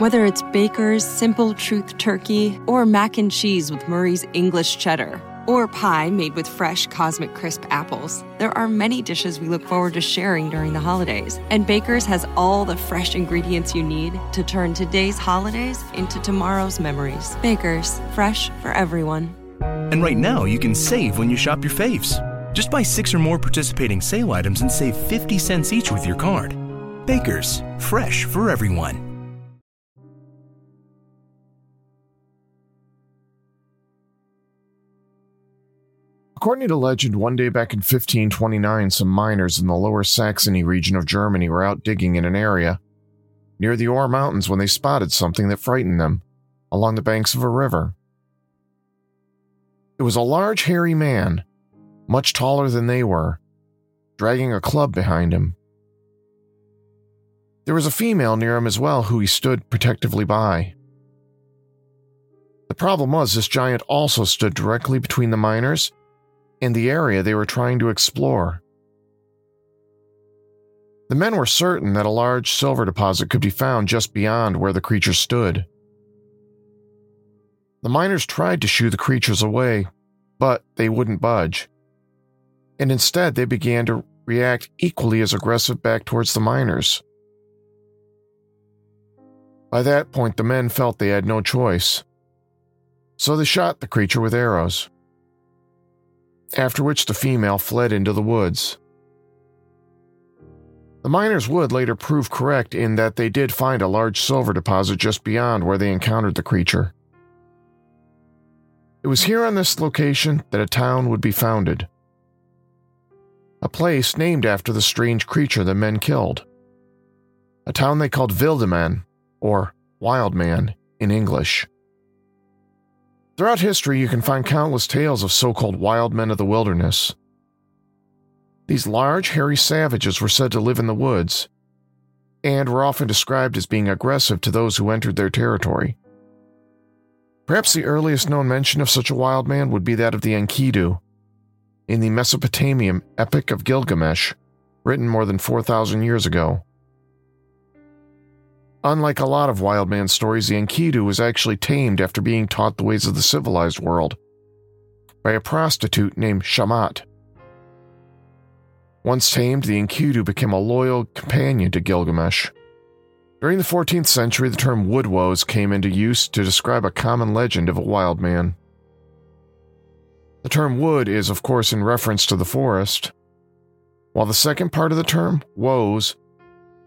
Whether it's Baker's Simple Truth Turkey or mac and cheese with Murray's English Cheddar or pie made with fresh Cosmic Crisp apples, there are many dishes we look forward to sharing during the holidays. And Baker's has all the fresh ingredients you need to turn today's holidays into tomorrow's memories. Baker's, fresh for everyone. And right now, you can save when you shop your faves. Just buy six or more participating sale items and save 50 cents each with your card. Baker's, fresh for everyone. According to legend, one day back in 1529, some miners in the lower Saxony region of Germany were out digging in an area near the Ore Mountains when they spotted something that frightened them along the banks of a river. It was a large, hairy man, much taller than they were, dragging a club behind him. There was a female near him as well who he stood protectively by. The problem was, this giant also stood directly between the miners in the area they were trying to explore. The men were certain that a large silver deposit could be found just beyond where the creature stood. The miners tried to shoo the creatures away, but they wouldn't budge. And instead, they began to react equally as aggressive back towards the miners. By that point, the men felt they had no choice. So they shot the creature with arrows after which the female fled into the woods. The miners would later prove correct in that they did find a large silver deposit just beyond where they encountered the creature. It was here on this location that a town would be founded. A place named after the strange creature the men killed. A town they called Wildeman, or Wild Man in English. Throughout history, you can find countless tales of so called wild men of the wilderness. These large, hairy savages were said to live in the woods, and were often described as being aggressive to those who entered their territory. Perhaps the earliest known mention of such a wild man would be that of the Enkidu in the Mesopotamian Epic of Gilgamesh, written more than 4,000 years ago. Unlike a lot of wild man stories, the Enkidu was actually tamed after being taught the ways of the civilized world by a prostitute named Shamat. Once tamed, the Enkidu became a loyal companion to Gilgamesh. During the 14th century, the term wood woes came into use to describe a common legend of a wild man. The term wood is, of course, in reference to the forest, while the second part of the term, woes,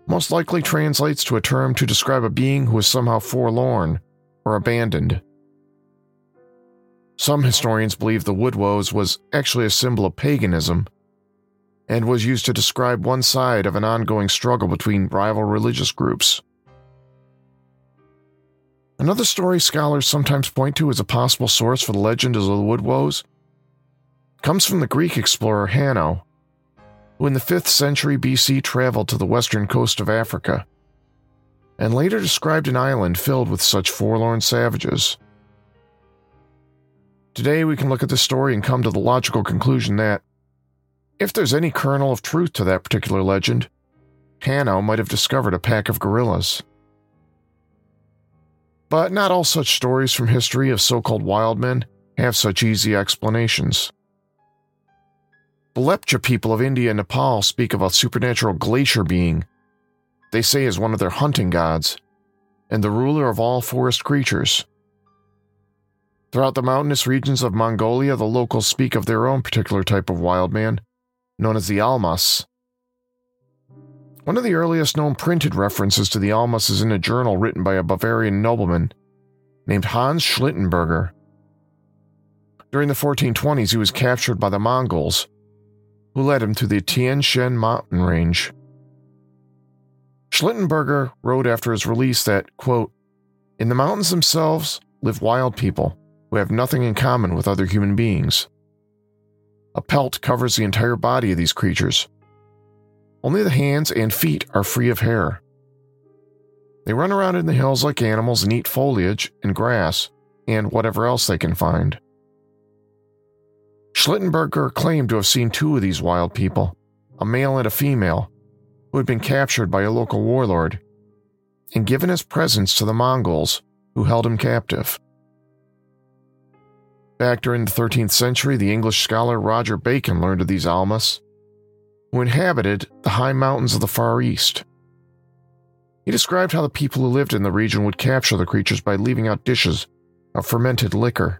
most likely translates to a term to describe a being who is somehow forlorn or abandoned. Some historians believe the wood woes was actually a symbol of paganism and was used to describe one side of an ongoing struggle between rival religious groups. Another story scholars sometimes point to as a possible source for the legend of the wood woes comes from the Greek explorer Hanno, who in the 5th century BC traveled to the western coast of Africa and later described an island filled with such forlorn savages. Today, we can look at this story and come to the logical conclusion that, if there's any kernel of truth to that particular legend, Hanno might have discovered a pack of gorillas. But not all such stories from history of so called wild men have such easy explanations. The Lepcha people of India and Nepal speak of a supernatural glacier being they say is one of their hunting gods and the ruler of all forest creatures. Throughout the mountainous regions of Mongolia, the locals speak of their own particular type of wild man, known as the Almas. One of the earliest known printed references to the Almas is in a journal written by a Bavarian nobleman named Hans Schlittenberger. During the 1420s, he was captured by the Mongols who led him to the Tian Shan mountain range. Schlittenberger wrote after his release that, quote, In the mountains themselves live wild people who have nothing in common with other human beings. A pelt covers the entire body of these creatures. Only the hands and feet are free of hair. They run around in the hills like animals and eat foliage and grass and whatever else they can find. Schlittenberger claimed to have seen two of these wild people, a male and a female, who had been captured by a local warlord and given as presents to the Mongols who held him captive. Back during the 13th century, the English scholar Roger Bacon learned of these Almas, who inhabited the high mountains of the Far East. He described how the people who lived in the region would capture the creatures by leaving out dishes of fermented liquor.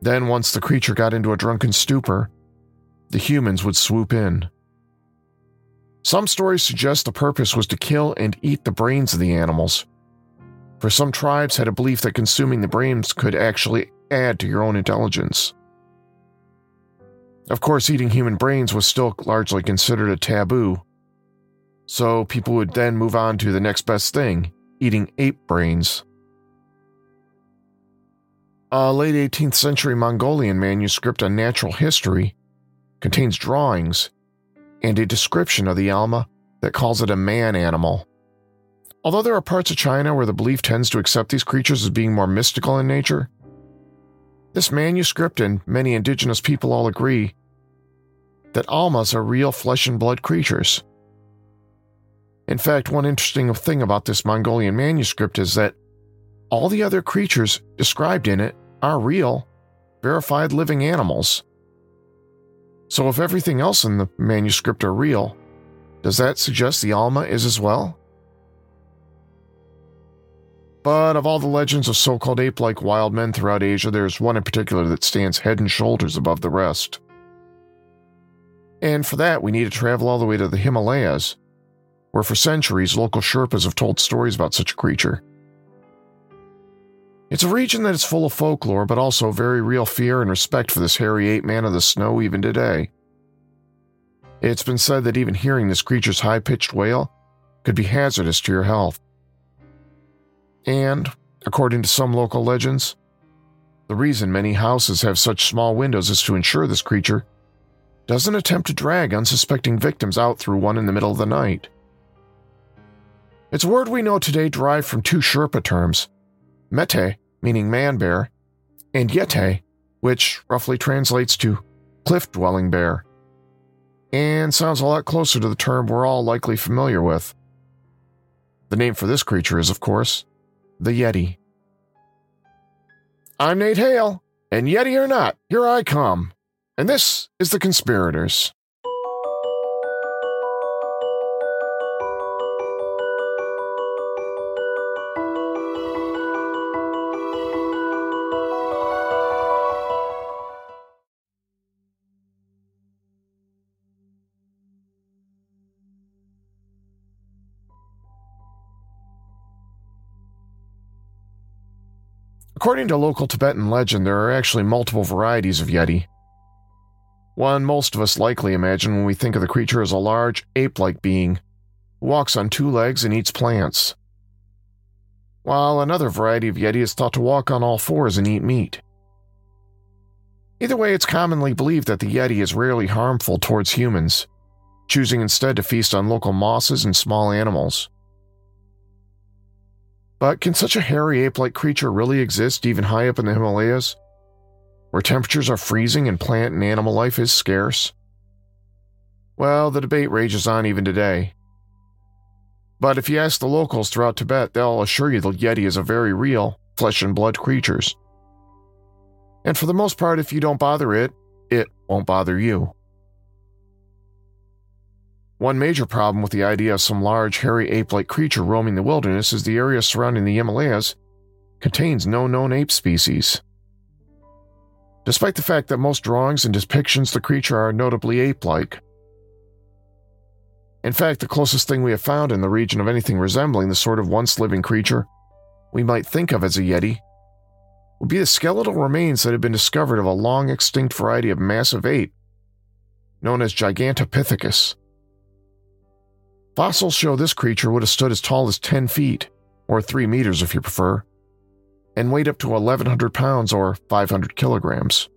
Then, once the creature got into a drunken stupor, the humans would swoop in. Some stories suggest the purpose was to kill and eat the brains of the animals, for some tribes had a belief that consuming the brains could actually add to your own intelligence. Of course, eating human brains was still largely considered a taboo, so people would then move on to the next best thing eating ape brains. A late 18th century Mongolian manuscript on natural history contains drawings and a description of the Alma that calls it a man animal. Although there are parts of China where the belief tends to accept these creatures as being more mystical in nature, this manuscript and many indigenous people all agree that Almas are real flesh and blood creatures. In fact, one interesting thing about this Mongolian manuscript is that all the other creatures described in it are real, verified living animals. So, if everything else in the manuscript are real, does that suggest the Alma is as well? But of all the legends of so called ape like wild men throughout Asia, there's one in particular that stands head and shoulders above the rest. And for that, we need to travel all the way to the Himalayas, where for centuries local Sherpas have told stories about such a creature. It's a region that is full of folklore, but also very real fear and respect for this hairy ape man of the snow even today. It's been said that even hearing this creature's high pitched wail could be hazardous to your health. And, according to some local legends, the reason many houses have such small windows is to ensure this creature doesn't attempt to drag unsuspecting victims out through one in the middle of the night. It's a word we know today derived from two Sherpa terms Mete, meaning man bear, and Yete, which roughly translates to cliff dwelling bear, and sounds a lot closer to the term we're all likely familiar with. The name for this creature is, of course, the Yeti. I'm Nate Hale, and Yeti or not, here I come. And this is The Conspirators. According to local Tibetan legend, there are actually multiple varieties of Yeti. One most of us likely imagine when we think of the creature as a large, ape like being who walks on two legs and eats plants. While another variety of Yeti is thought to walk on all fours and eat meat. Either way, it's commonly believed that the Yeti is rarely harmful towards humans, choosing instead to feast on local mosses and small animals. But can such a hairy ape like creature really exist even high up in the Himalayas, where temperatures are freezing and plant and animal life is scarce? Well, the debate rages on even today. But if you ask the locals throughout Tibet, they'll assure you the Yeti is a very real, flesh and blood creatures. And for the most part, if you don't bother it, it won't bother you. One major problem with the idea of some large, hairy ape like creature roaming the wilderness is the area surrounding the Himalayas contains no known ape species. Despite the fact that most drawings and depictions of the creature are notably ape like. In fact, the closest thing we have found in the region of anything resembling the sort of once living creature we might think of as a Yeti would be the skeletal remains that have been discovered of a long extinct variety of massive ape known as Gigantopithecus. Fossils show this creature would have stood as tall as 10 feet, or 3 meters if you prefer, and weighed up to 1,100 pounds or 500 kilograms.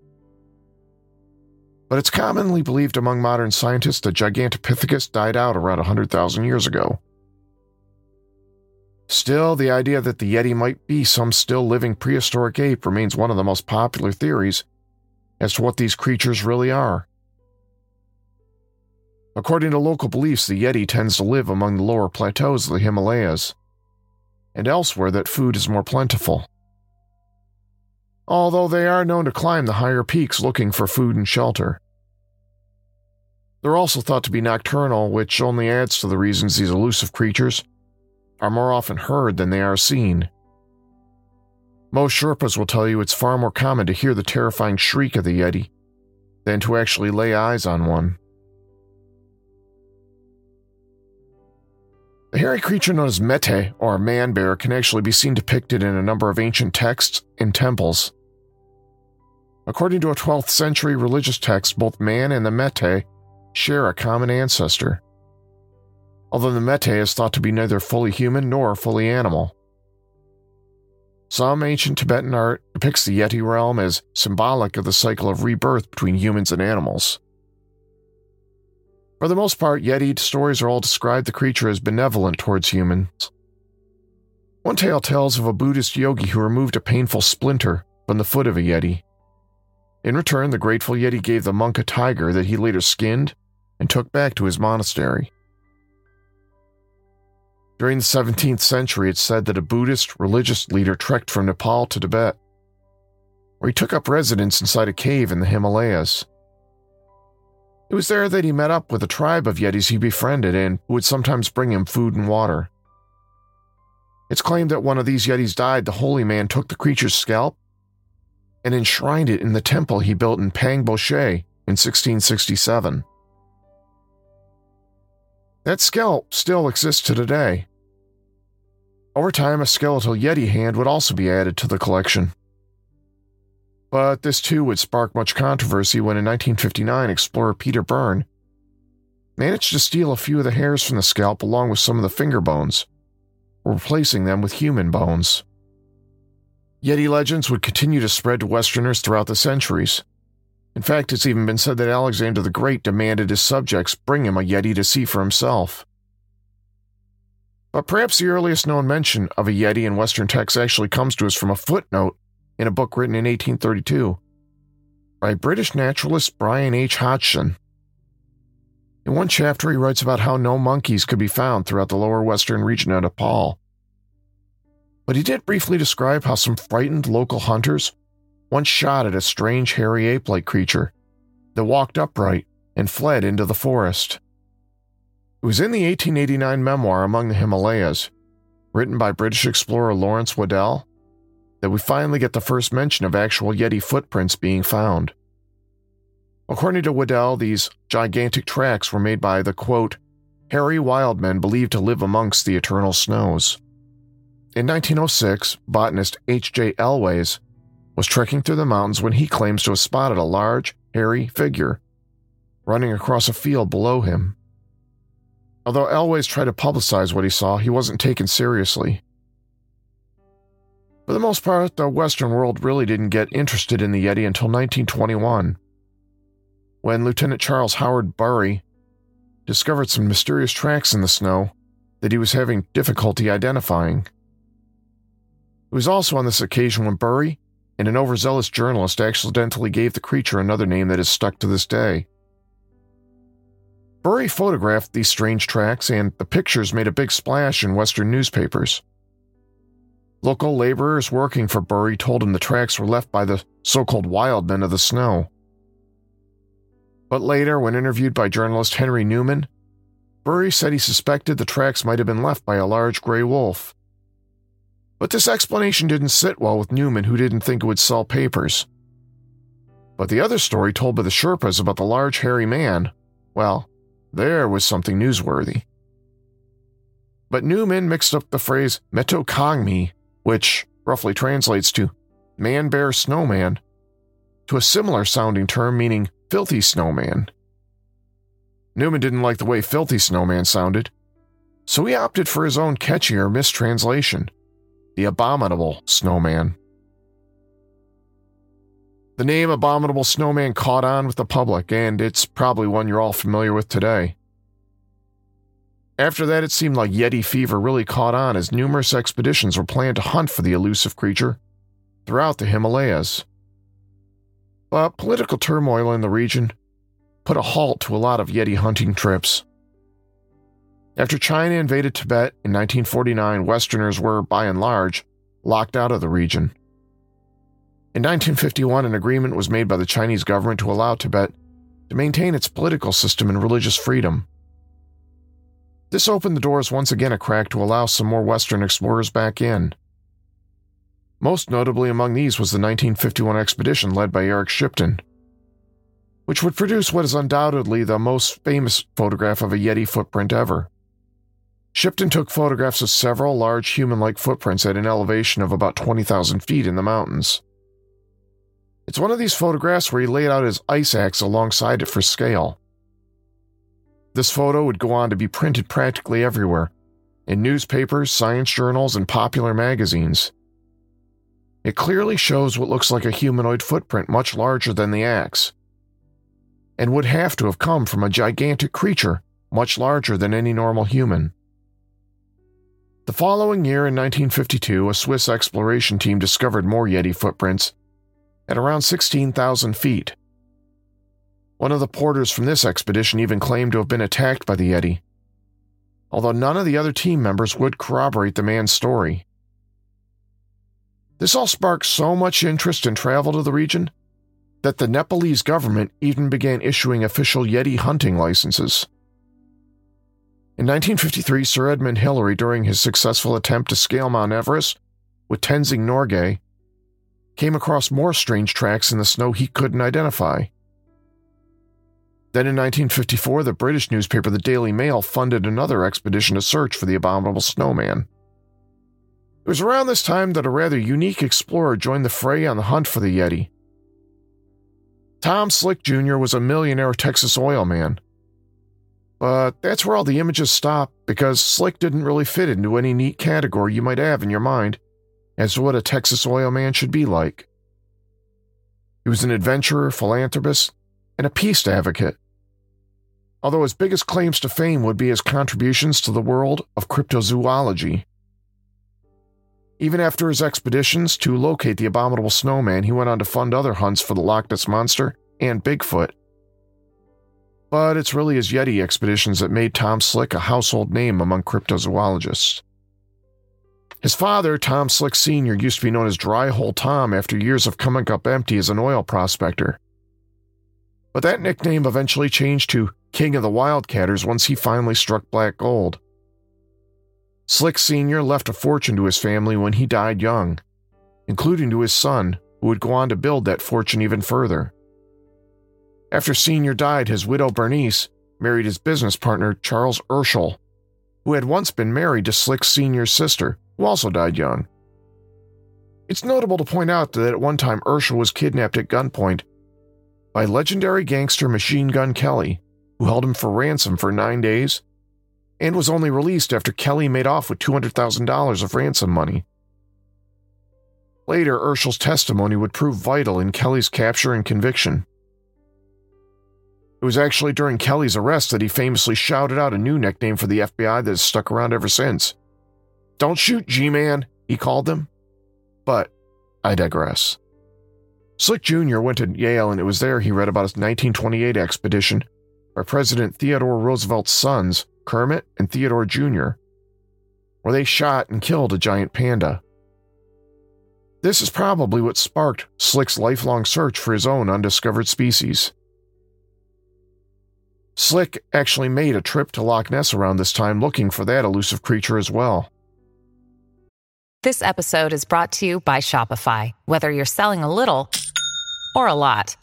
But it's commonly believed among modern scientists that Gigantopithecus died out around 100,000 years ago. Still, the idea that the Yeti might be some still living prehistoric ape remains one of the most popular theories as to what these creatures really are. According to local beliefs, the Yeti tends to live among the lower plateaus of the Himalayas and elsewhere that food is more plentiful. Although they are known to climb the higher peaks looking for food and shelter. They're also thought to be nocturnal, which only adds to the reasons these elusive creatures are more often heard than they are seen. Most Sherpas will tell you it's far more common to hear the terrifying shriek of the Yeti than to actually lay eyes on one. The hairy creature known as Mete, or man bear, can actually be seen depicted in a number of ancient texts and temples. According to a 12th century religious text, both man and the Mete share a common ancestor. Although the Mete is thought to be neither fully human nor fully animal. Some ancient Tibetan art depicts the Yeti realm as symbolic of the cycle of rebirth between humans and animals. For the most part, Yeti stories are all describe the creature as benevolent towards humans. One tale tells of a Buddhist yogi who removed a painful splinter from the foot of a Yeti. In return, the grateful Yeti gave the monk a tiger that he later skinned and took back to his monastery. During the 17th century, it's said that a Buddhist religious leader trekked from Nepal to Tibet, where he took up residence inside a cave in the Himalayas. It was there that he met up with a tribe of Yetis he befriended and who would sometimes bring him food and water. It's claimed that one of these Yetis died. The holy man took the creature's scalp and enshrined it in the temple he built in Pangboche in 1667. That scalp still exists to today. Over time, a skeletal Yeti hand would also be added to the collection. But this too would spark much controversy when in 1959 explorer Peter Byrne managed to steal a few of the hairs from the scalp along with some of the finger bones, replacing them with human bones. Yeti legends would continue to spread to Westerners throughout the centuries. In fact, it's even been said that Alexander the Great demanded his subjects bring him a Yeti to see for himself. But perhaps the earliest known mention of a Yeti in Western texts actually comes to us from a footnote in a book written in 1832 by British naturalist Brian H. Hodgson. In one chapter, he writes about how no monkeys could be found throughout the lower western region of Nepal. But he did briefly describe how some frightened local hunters once shot at a strange hairy ape like creature that walked upright and fled into the forest. It was in the 1889 memoir Among the Himalayas, written by British explorer Lawrence Waddell, that we finally get the first mention of actual Yeti footprints being found. According to Waddell, these gigantic tracks were made by the quote, hairy wild men believed to live amongst the eternal snows. In 1906, botanist H.J. Elwes was trekking through the mountains when he claims to have spotted a large, hairy figure running across a field below him. Although Elwes tried to publicize what he saw, he wasn't taken seriously. For the most part, the Western world really didn't get interested in the Yeti until 1921, when Lieutenant Charles Howard Bury discovered some mysterious tracks in the snow that he was having difficulty identifying. It was also on this occasion when Bury and an overzealous journalist accidentally gave the creature another name that is stuck to this day. Bury photographed these strange tracks, and the pictures made a big splash in Western newspapers. Local laborers working for Bury told him the tracks were left by the so called wild men of the snow. But later, when interviewed by journalist Henry Newman, Bury said he suspected the tracks might have been left by a large gray wolf. But this explanation didn't sit well with Newman, who didn't think it would sell papers. But the other story told by the Sherpas about the large hairy man, well, there was something newsworthy. But Newman mixed up the phrase metokangmi which roughly translates to man bear snowman, to a similar sounding term meaning filthy snowman. Newman didn't like the way filthy snowman sounded, so he opted for his own catchier mistranslation, the Abominable Snowman. The name Abominable Snowman caught on with the public, and it's probably one you're all familiar with today. After that, it seemed like Yeti fever really caught on as numerous expeditions were planned to hunt for the elusive creature throughout the Himalayas. But political turmoil in the region put a halt to a lot of Yeti hunting trips. After China invaded Tibet in 1949, Westerners were, by and large, locked out of the region. In 1951, an agreement was made by the Chinese government to allow Tibet to maintain its political system and religious freedom. This opened the doors once again a crack to allow some more Western explorers back in. Most notably among these was the 1951 expedition led by Eric Shipton, which would produce what is undoubtedly the most famous photograph of a Yeti footprint ever. Shipton took photographs of several large human like footprints at an elevation of about 20,000 feet in the mountains. It's one of these photographs where he laid out his ice axe alongside it for scale. This photo would go on to be printed practically everywhere in newspapers, science journals, and popular magazines. It clearly shows what looks like a humanoid footprint much larger than the axe, and would have to have come from a gigantic creature much larger than any normal human. The following year, in 1952, a Swiss exploration team discovered more Yeti footprints at around 16,000 feet. One of the porters from this expedition even claimed to have been attacked by the Yeti, although none of the other team members would corroborate the man's story. This all sparked so much interest in travel to the region that the Nepalese government even began issuing official Yeti hunting licenses. In 1953, Sir Edmund Hillary, during his successful attempt to scale Mount Everest with Tenzing Norgay, came across more strange tracks in the snow he couldn't identify. Then in 1954, the British newspaper The Daily Mail funded another expedition to search for the abominable snowman. It was around this time that a rather unique explorer joined the fray on the hunt for the Yeti. Tom Slick Jr. was a millionaire Texas oil man. But that's where all the images stop because Slick didn't really fit into any neat category you might have in your mind as to what a Texas oil man should be like. He was an adventurer, philanthropist, and a peace advocate although his biggest claims to fame would be his contributions to the world of cryptozoology. Even after his expeditions to locate the abominable snowman, he went on to fund other hunts for the Loch Ness Monster and Bigfoot. But it's really his Yeti expeditions that made Tom Slick a household name among cryptozoologists. His father, Tom Slick Sr., used to be known as Dry Hole Tom after years of coming up empty as an oil prospector. But that nickname eventually changed to king of the Wildcatters once he finally struck black gold. Slick Sr. left a fortune to his family when he died young, including to his son, who would go on to build that fortune even further. After Sr. died, his widow Bernice married his business partner Charles Urschel, who had once been married to Slick Sr.'s sister, who also died young. It's notable to point out that at one time Urschel was kidnapped at gunpoint by legendary gangster Machine Gun Kelly, who held him for ransom for nine days and was only released after Kelly made off with $200,000 of ransom money. Later, Urschel's testimony would prove vital in Kelly's capture and conviction. It was actually during Kelly's arrest that he famously shouted out a new nickname for the FBI that has stuck around ever since. Don't shoot, G Man, he called them. But I digress. Slick Jr. went to Yale, and it was there he read about his 1928 expedition by President Theodore Roosevelt's sons, Kermit and Theodore Jr., where they shot and killed a giant panda. This is probably what sparked Slick's lifelong search for his own undiscovered species. Slick actually made a trip to Loch Ness around this time looking for that elusive creature as well. This episode is brought to you by Shopify. Whether you're selling a little or a lot,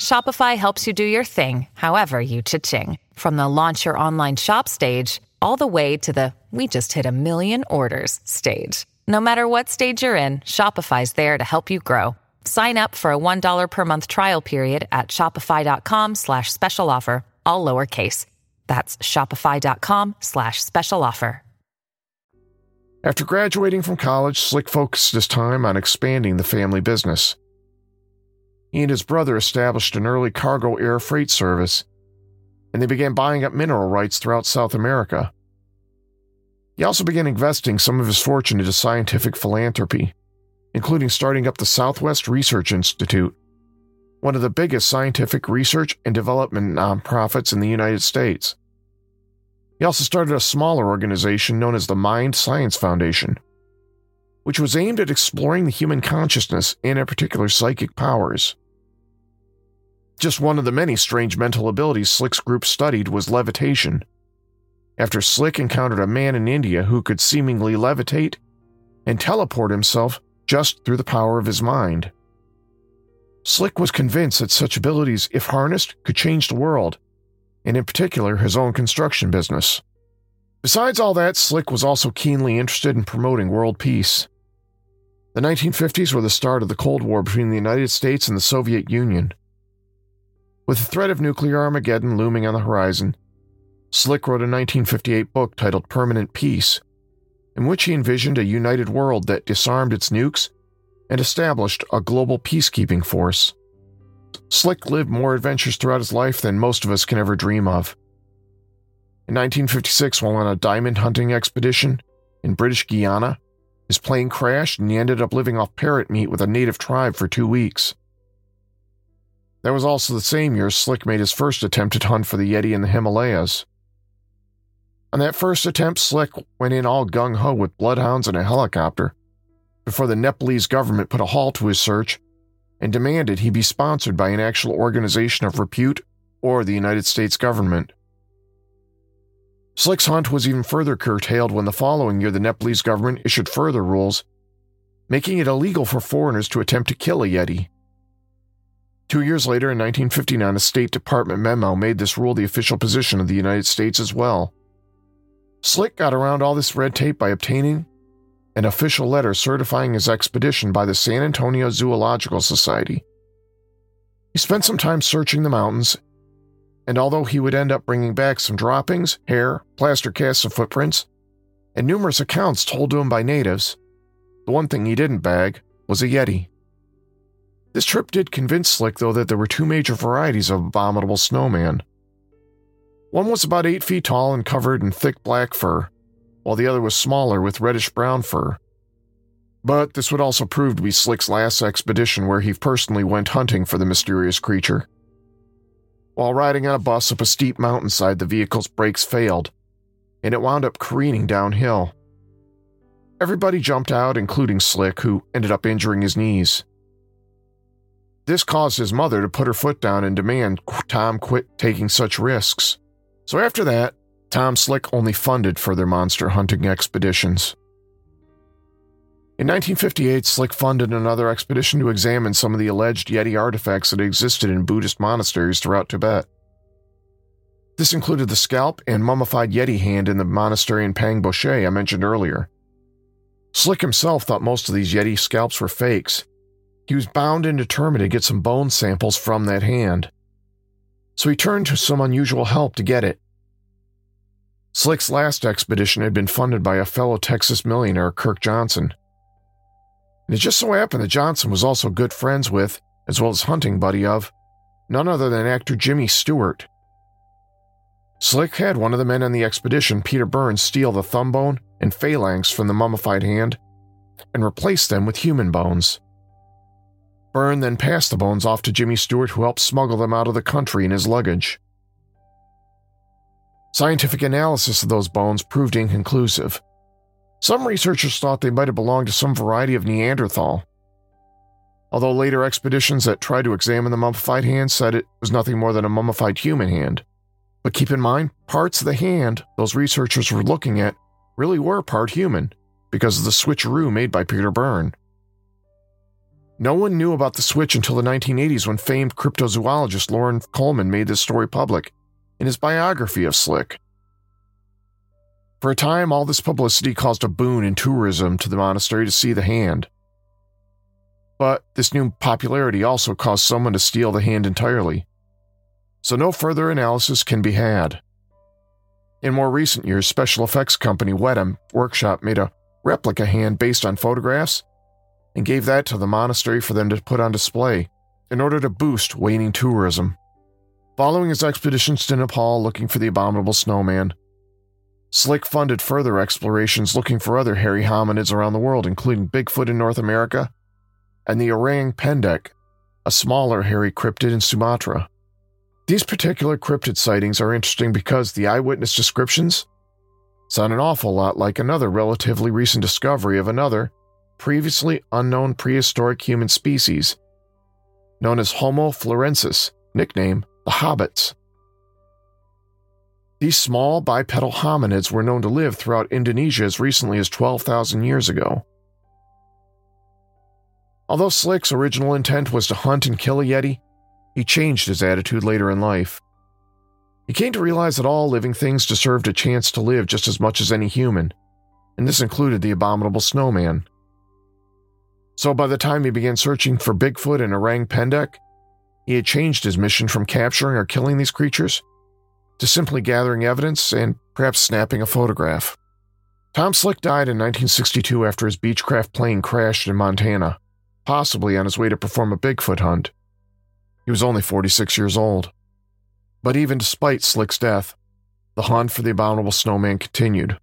Shopify helps you do your thing, however you cha-ching. From the launch your online shop stage, all the way to the we just hit a million orders stage. No matter what stage you're in, Shopify's there to help you grow. Sign up for a $1 per month trial period at shopify.com slash special offer, all lowercase. That's shopify.com slash special offer. After graduating from college, Slick focused his time on expanding the family business. He and his brother established an early cargo air freight service, and they began buying up mineral rights throughout South America. He also began investing some of his fortune into scientific philanthropy, including starting up the Southwest Research Institute, one of the biggest scientific research and development nonprofits in the United States. He also started a smaller organization known as the Mind Science Foundation, which was aimed at exploring the human consciousness and, in particular, psychic powers. Just one of the many strange mental abilities Slick's group studied was levitation. After Slick encountered a man in India who could seemingly levitate and teleport himself just through the power of his mind. Slick was convinced that such abilities, if harnessed, could change the world and in particular his own construction business. Besides all that, Slick was also keenly interested in promoting world peace. The 1950s were the start of the Cold War between the United States and the Soviet Union. With the threat of nuclear Armageddon looming on the horizon, Slick wrote a 1958 book titled Permanent Peace, in which he envisioned a united world that disarmed its nukes and established a global peacekeeping force. Slick lived more adventures throughout his life than most of us can ever dream of. In 1956, while on a diamond hunting expedition in British Guiana, his plane crashed and he ended up living off parrot meat with a native tribe for two weeks. That was also the same year Slick made his first attempt at hunt for the Yeti in the Himalayas. On that first attempt, Slick went in all gung ho with bloodhounds and a helicopter before the Nepalese government put a halt to his search and demanded he be sponsored by an actual organization of repute or the United States government. Slick's hunt was even further curtailed when the following year the Nepalese government issued further rules, making it illegal for foreigners to attempt to kill a Yeti. Two years later, in 1959, a State Department memo made this rule the official position of the United States as well. Slick got around all this red tape by obtaining an official letter certifying his expedition by the San Antonio Zoological Society. He spent some time searching the mountains, and although he would end up bringing back some droppings, hair, plaster casts of footprints, and numerous accounts told to him by natives, the one thing he didn't bag was a Yeti. This trip did convince Slick, though, that there were two major varieties of abominable snowman. One was about eight feet tall and covered in thick black fur, while the other was smaller with reddish brown fur. But this would also prove to be Slick's last expedition where he personally went hunting for the mysterious creature. While riding on a bus up a steep mountainside, the vehicle's brakes failed, and it wound up careening downhill. Everybody jumped out, including Slick, who ended up injuring his knees. This caused his mother to put her foot down and demand Tom quit taking such risks. So after that, Tom Slick only funded further monster hunting expeditions. In 1958, Slick funded another expedition to examine some of the alleged Yeti artifacts that existed in Buddhist monasteries throughout Tibet. This included the scalp and mummified Yeti hand in the monastery in Pangboche I mentioned earlier. Slick himself thought most of these Yeti scalps were fakes. He was bound and determined to get some bone samples from that hand. So he turned to some unusual help to get it. Slick's last expedition had been funded by a fellow Texas millionaire, Kirk Johnson. And it just so happened that Johnson was also good friends with, as well as hunting buddy of, none other than actor Jimmy Stewart. Slick had one of the men on the expedition, Peter Burns, steal the thumb bone and phalanx from the mummified hand and replace them with human bones. Byrne then passed the bones off to Jimmy Stewart, who helped smuggle them out of the country in his luggage. Scientific analysis of those bones proved inconclusive. Some researchers thought they might have belonged to some variety of Neanderthal. Although later expeditions that tried to examine the mummified hand said it was nothing more than a mummified human hand. But keep in mind, parts of the hand those researchers were looking at really were part human because of the switcheroo made by Peter Byrne. No one knew about the switch until the 1980s when famed cryptozoologist Loren Coleman made this story public in his biography of Slick. For a time, all this publicity caused a boon in tourism to the monastery to see the hand. But this new popularity also caused someone to steal the hand entirely. So no further analysis can be had. In more recent years, special effects company Weta Workshop made a replica hand based on photographs and gave that to the monastery for them to put on display in order to boost waning tourism. Following his expeditions to Nepal looking for the abominable snowman, Slick funded further explorations looking for other hairy hominids around the world, including Bigfoot in North America and the orang pendek, a smaller hairy cryptid in Sumatra. These particular cryptid sightings are interesting because the eyewitness descriptions sound an awful lot like another relatively recent discovery of another, previously unknown prehistoric human species, known as Homo florensis, nickname the Hobbits. These small bipedal hominids were known to live throughout Indonesia as recently as 12,000 years ago. Although Slick's original intent was to hunt and kill a Yeti, he changed his attitude later in life. He came to realize that all living things deserved a chance to live just as much as any human, and this included the abominable snowman. So by the time he began searching for Bigfoot and Orang Pendek, he had changed his mission from capturing or killing these creatures to simply gathering evidence and perhaps snapping a photograph. Tom Slick died in 1962 after his Beechcraft plane crashed in Montana, possibly on his way to perform a Bigfoot hunt. He was only 46 years old. But even despite Slick's death, the hunt for the abominable snowman continued.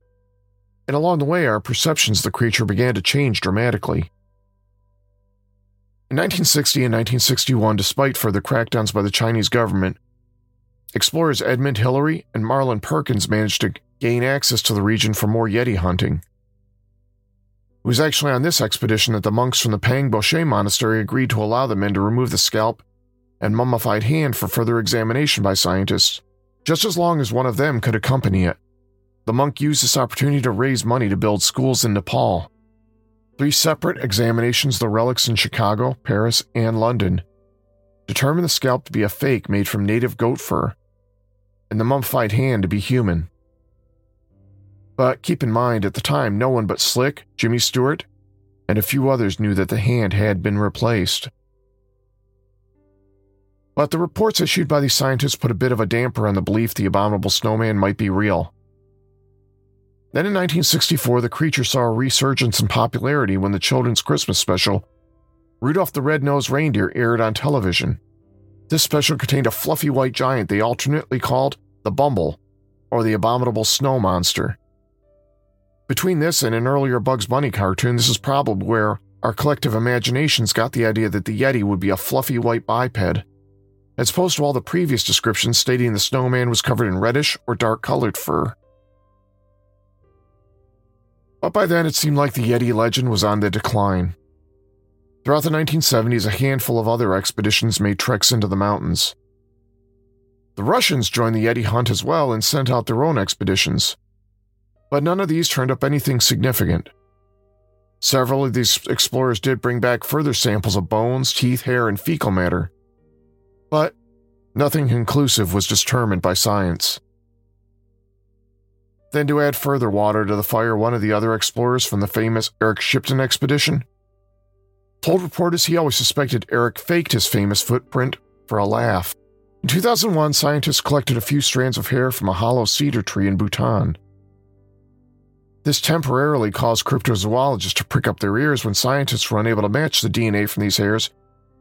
And along the way, our perceptions of the creature began to change dramatically. In 1960 and 1961, despite further crackdowns by the Chinese government, explorers Edmund Hillary and Marlin Perkins managed to gain access to the region for more Yeti hunting. It was actually on this expedition that the monks from the Pangboche monastery agreed to allow the men to remove the scalp and mummified hand for further examination by scientists, just as long as one of them could accompany it. The monk used this opportunity to raise money to build schools in Nepal Three separate examinations of the relics in Chicago, Paris, and London determined the scalp to be a fake made from native goat fur, and the mummified hand to be human. But keep in mind, at the time, no one but Slick, Jimmy Stewart, and a few others knew that the hand had been replaced. But the reports issued by these scientists put a bit of a damper on the belief the abominable snowman might be real. Then in 1964, the creature saw a resurgence in popularity when the children's Christmas special, Rudolph the Red-Nosed Reindeer, aired on television. This special contained a fluffy white giant they alternately called the Bumble or the Abominable Snow Monster. Between this and an earlier Bugs Bunny cartoon, this is probably where our collective imaginations got the idea that the Yeti would be a fluffy white biped, as opposed to all the previous descriptions stating the snowman was covered in reddish or dark colored fur. But by then, it seemed like the Yeti legend was on the decline. Throughout the 1970s, a handful of other expeditions made treks into the mountains. The Russians joined the Yeti hunt as well and sent out their own expeditions. But none of these turned up anything significant. Several of these explorers did bring back further samples of bones, teeth, hair, and fecal matter. But nothing conclusive was determined by science. Then, to add further water to the fire, one of the other explorers from the famous Eric Shipton expedition told reporters he always suspected Eric faked his famous footprint for a laugh. In 2001, scientists collected a few strands of hair from a hollow cedar tree in Bhutan. This temporarily caused cryptozoologists to prick up their ears when scientists were unable to match the DNA from these hairs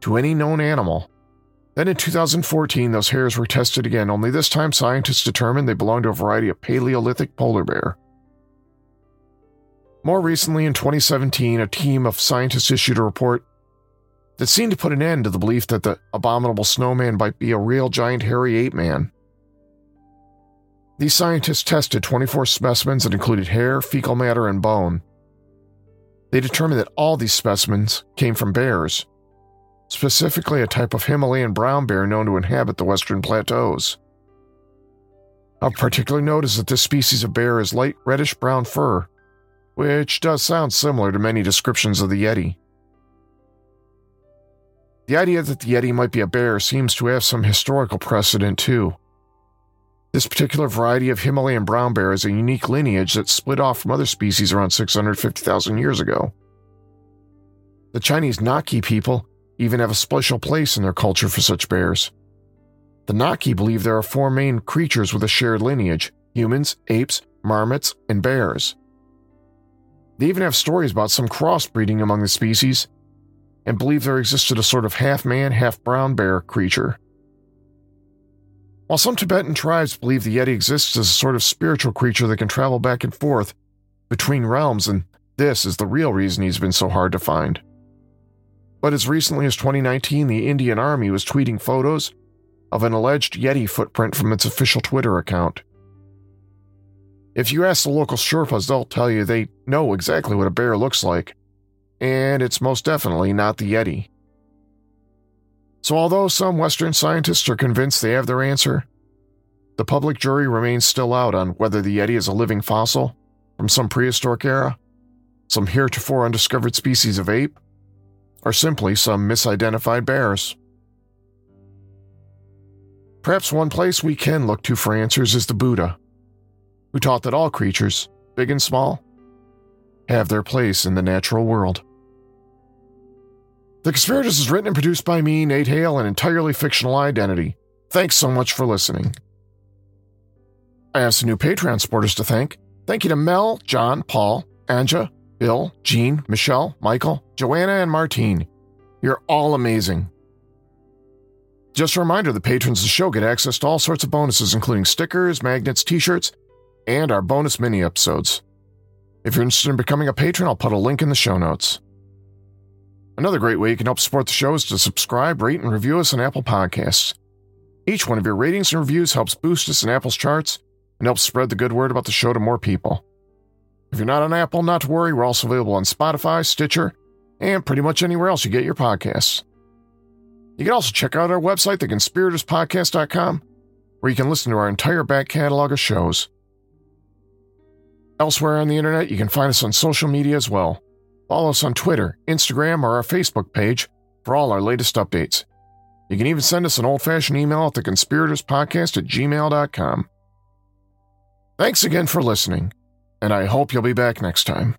to any known animal. Then in 2014, those hairs were tested again, only this time scientists determined they belonged to a variety of Paleolithic polar bear. More recently, in 2017, a team of scientists issued a report that seemed to put an end to the belief that the abominable snowman might be a real giant hairy ape man. These scientists tested 24 specimens that included hair, fecal matter, and bone. They determined that all these specimens came from bears, specifically a type of Himalayan brown bear known to inhabit the western plateaus. Of particular note is that this species of bear has light reddish brown fur, which does sound similar to many descriptions of the Yeti. The idea that the Yeti might be a bear seems to have some historical precedent, too. This particular variety of Himalayan brown bear is a unique lineage that split off from other species around 650,000 years ago. The Chinese Nakhi people even have a special place in their culture for such bears. The Nakhi believe there are four main creatures with a shared lineage humans, apes, marmots, and bears. They even have stories about some crossbreeding among the species and believe there existed a sort of half man, half brown bear creature. While some Tibetan tribes believe the Yeti exists as a sort of spiritual creature that can travel back and forth between realms, and this is the real reason he's been so hard to find. But as recently as 2019, the Indian Army was tweeting photos of an alleged Yeti footprint from its official Twitter account. If you ask the local Sherpas, they'll tell you they know exactly what a bear looks like, and it's most definitely not the Yeti. So, although some Western scientists are convinced they have their answer, the public jury remains still out on whether the Yeti is a living fossil from some prehistoric era, some heretofore undiscovered species of ape, or simply some misidentified bears. Perhaps one place we can look to for answers is the Buddha, who taught that all creatures, big and small, have their place in the natural world. The Conspirators is written and produced by me, Nate Hale, an entirely fictional identity. Thanks so much for listening. I have some new Patreon supporters to thank. Thank you to Mel, John, Paul, Anja, Bill, Jean, Michelle, Michael, Joanna, and Martine. You're all amazing. Just a reminder the patrons of the show get access to all sorts of bonuses, including stickers, magnets, t shirts, and our bonus mini episodes. If you're interested in becoming a patron, I'll put a link in the show notes. Another great way you can help support the show is to subscribe, rate, and review us on Apple Podcasts. Each one of your ratings and reviews helps boost us in Apple's charts and helps spread the good word about the show to more people. If you're not on Apple, not to worry, we're also available on Spotify, Stitcher, and pretty much anywhere else you get your podcasts. You can also check out our website, theconspiratorspodcast.com, where you can listen to our entire back catalog of shows. Elsewhere on the internet, you can find us on social media as well. Follow us on Twitter, Instagram, or our Facebook page for all our latest updates. You can even send us an old fashioned email at theconspiratorspodcast at gmail.com. Thanks again for listening, and I hope you'll be back next time.